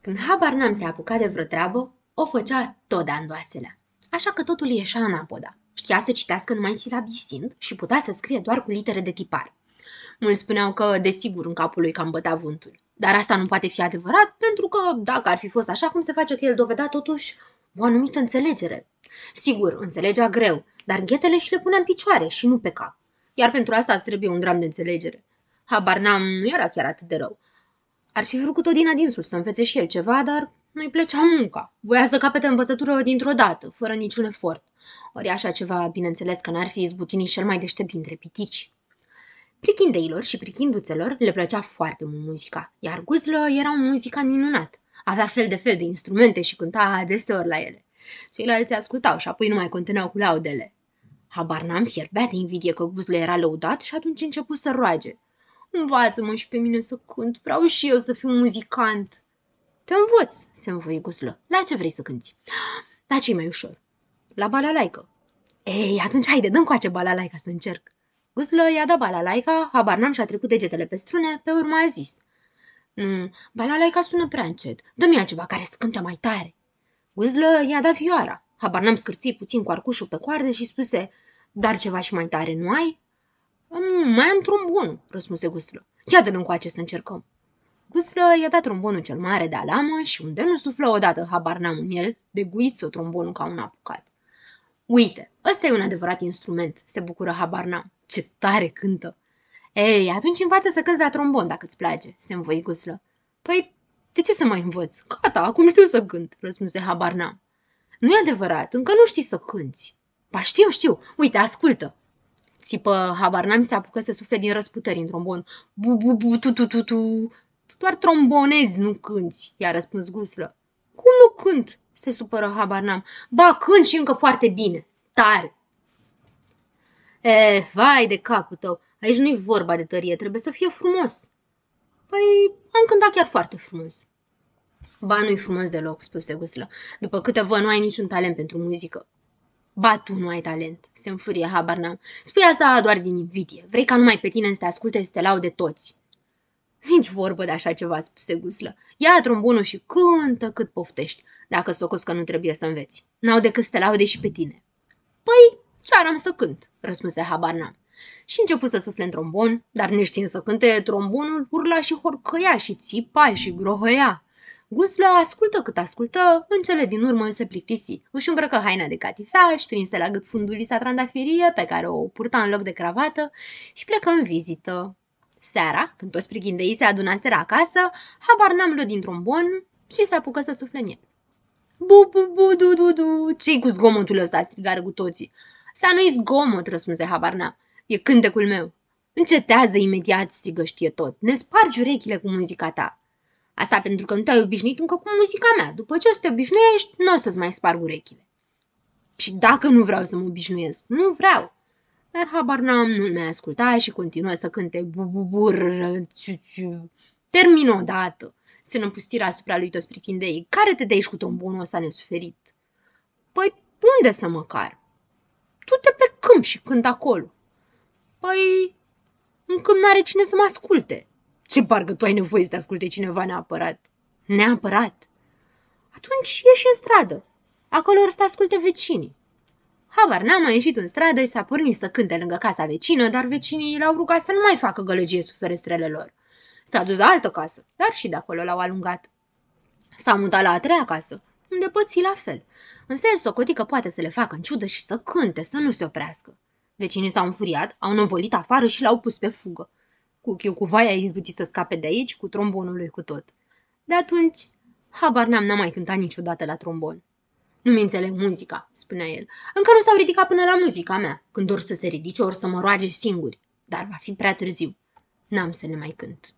Când habar n-am se apuca de vreo treabă, o făcea tot de andoaselea. Așa că totul ieșea în apoda. Știa să citească numai silabisind și putea să scrie doar cu litere de tipar. Mulți spuneau că, desigur, în capul lui cam bătea vântul. Dar asta nu poate fi adevărat, pentru că, dacă ar fi fost așa, cum se face că el dovedea totuși o anumită înțelegere. Sigur, înțelegea greu, dar ghetele și le punea în picioare și nu pe cap. Iar pentru asta îți trebuie un dram de înțelegere. Habar n-am, nu era chiar atât de rău. Ar fi vrut cu tot din adinsul să învețe și el ceva, dar nu-i plăcea munca. Voia să capete învățătură dintr-o dată, fără niciun efort. Ori așa ceva, bineînțeles că n-ar fi izbutit nici cel mai deștept dintre pitici. Prichindeilor și prichinduțelor le plăcea foarte mult muzica, iar Guzlă era un muzican minunat. Avea fel de fel de instrumente și cânta adeseori la ele. Ceilalți ascultau și apoi nu mai conteneau cu laudele. Habar n-am fierbea de invidie că Guzlă era lăudat și atunci începu să roage. Învață-mă și pe mine să cânt, vreau și eu să fiu muzicant. Te învăț, se învoi Guzlă. La ce vrei să cânti? La ce mai ușor? La balalaică. Ei, atunci haide, dă coace balalaica să încerc. Guzlă i-a dat balalaica, habar n-am și-a trecut degetele pe strune, pe urmă a zis. Nu, balalaica sună prea încet. Dă-mi altceva care să cânte mai tare. Guzlă i-a dat vioara. Habar n-am scârțit puțin cu arcușul pe coarde și spuse, dar ceva și mai tare nu ai? Mm, mai am trombonul, răspunse Guzlă. Ia dă-l încoace să încercăm. Guzlă i-a dat trombonul cel mare de alamă și unde nu suflă odată habar n-am în el, de guiță trombonul ca un apucat. Uite, ăsta e un adevărat instrument, se bucură habar n-am. Ce tare cântă! Ei, atunci învață să cânti la trombon dacă îți place, se învoi Guzlă. Păi, de ce să mai învăț? Gata, acum știu să cânt, răspunse habar n-am. Nu e adevărat, încă nu știi să cânti. Ba știu, știu, uite, ascultă. Țipă, habar n-am se apucă să sufle din răsputări în trombon. Bu, bu, bu, tu, tu, tu, tu. Tu doar trombonezi, nu cânti, i-a răspuns Guslă. Cum nu cânt? se supără habar n-am. Ba, cânt și încă foarte bine. Tare. E, vai de capul tău, aici nu-i vorba de tărie, trebuie să fie frumos. Păi, am cântat chiar foarte frumos. Ba, nu-i frumos deloc, spuse Guslă. După câte vă, nu ai niciun talent pentru muzică. Ba, tu nu ai talent, se înfurie habar n-am. Spui asta doar din invidie. Vrei ca numai pe tine să te asculte să te laude toți. Nici vorbă de așa ceva, spuse Guslă. Ia trombonul și cântă cât poftești, dacă socos că nu trebuie să înveți. N-au decât să te laude și pe tine. Păi, chiar am să cânt, răspunse habar n-am. Și început să sufle în trombon, dar neștiind să cânte, trombonul urla și horcăia și țipa și grohăia. Guzlă ascultă cât ascultă, în cele din urmă se plictisi. Își îmbrăcă haina de catifea, își prinse la gât fundulisa trandafirie pe care o purta în loc de cravată și plecă în vizită. Seara, când toți prighindeii se adunaseră acasă, habar n-am luat din trombon și se apucă să sufle în el. Bu, bu, bu, du, du, du, ce cu zgomotul ăsta? strigară cu toții. Asta nu-i zgomot, răspunse habar n-am. E cântecul meu. Încetează imediat, strigă știe tot. Ne spargi urechile cu muzica ta. Asta pentru că nu te-ai obișnuit încă cu muzica mea. După ce o să te obișnuiești, nu o să-ți mai sparg urechile. Și dacă nu vreau să mă obișnuiesc, nu vreau. Dar habar n-am, nu mi-a ascultat și continuă să cânte bububur, Termină odată. Se năpustira asupra lui toți prichindei. Care te dai cu tombonul ăsta nesuferit? Păi, unde să măcar? Tu te pe câmp și cânt acolo. Păi, în câmp n-are cine să mă asculte. Ce parcă tu ai nevoie să te asculte cineva neapărat. Neapărat. Atunci ieși în stradă. Acolo or să te asculte vecinii. Habar n-am mai ieșit în stradă și s-a pornit să cânte lângă casa vecină, dar vecinii l-au rugat să nu mai facă gălăgie sub ferestrele lor. S-a dus la altă casă, dar și de acolo l-au alungat. S-a mutat la a treia casă, unde pății la fel. Însă el socoti că poate să le facă în ciudă și să cânte, să nu se oprească. Vecinii s-au înfuriat, au năvolit afară și l-au pus pe fugă. Cu chiu cu vaia a izbutit să scape de aici, cu trombonul lui cu tot. De atunci, habar n-am, n-am mai cântat niciodată la trombon. Nu-mi înțeleg muzica, spunea el. Încă nu s-au ridicat până la muzica mea. Când or să se ridice, or să mă roage singuri. Dar va fi prea târziu. N-am să ne mai cânt.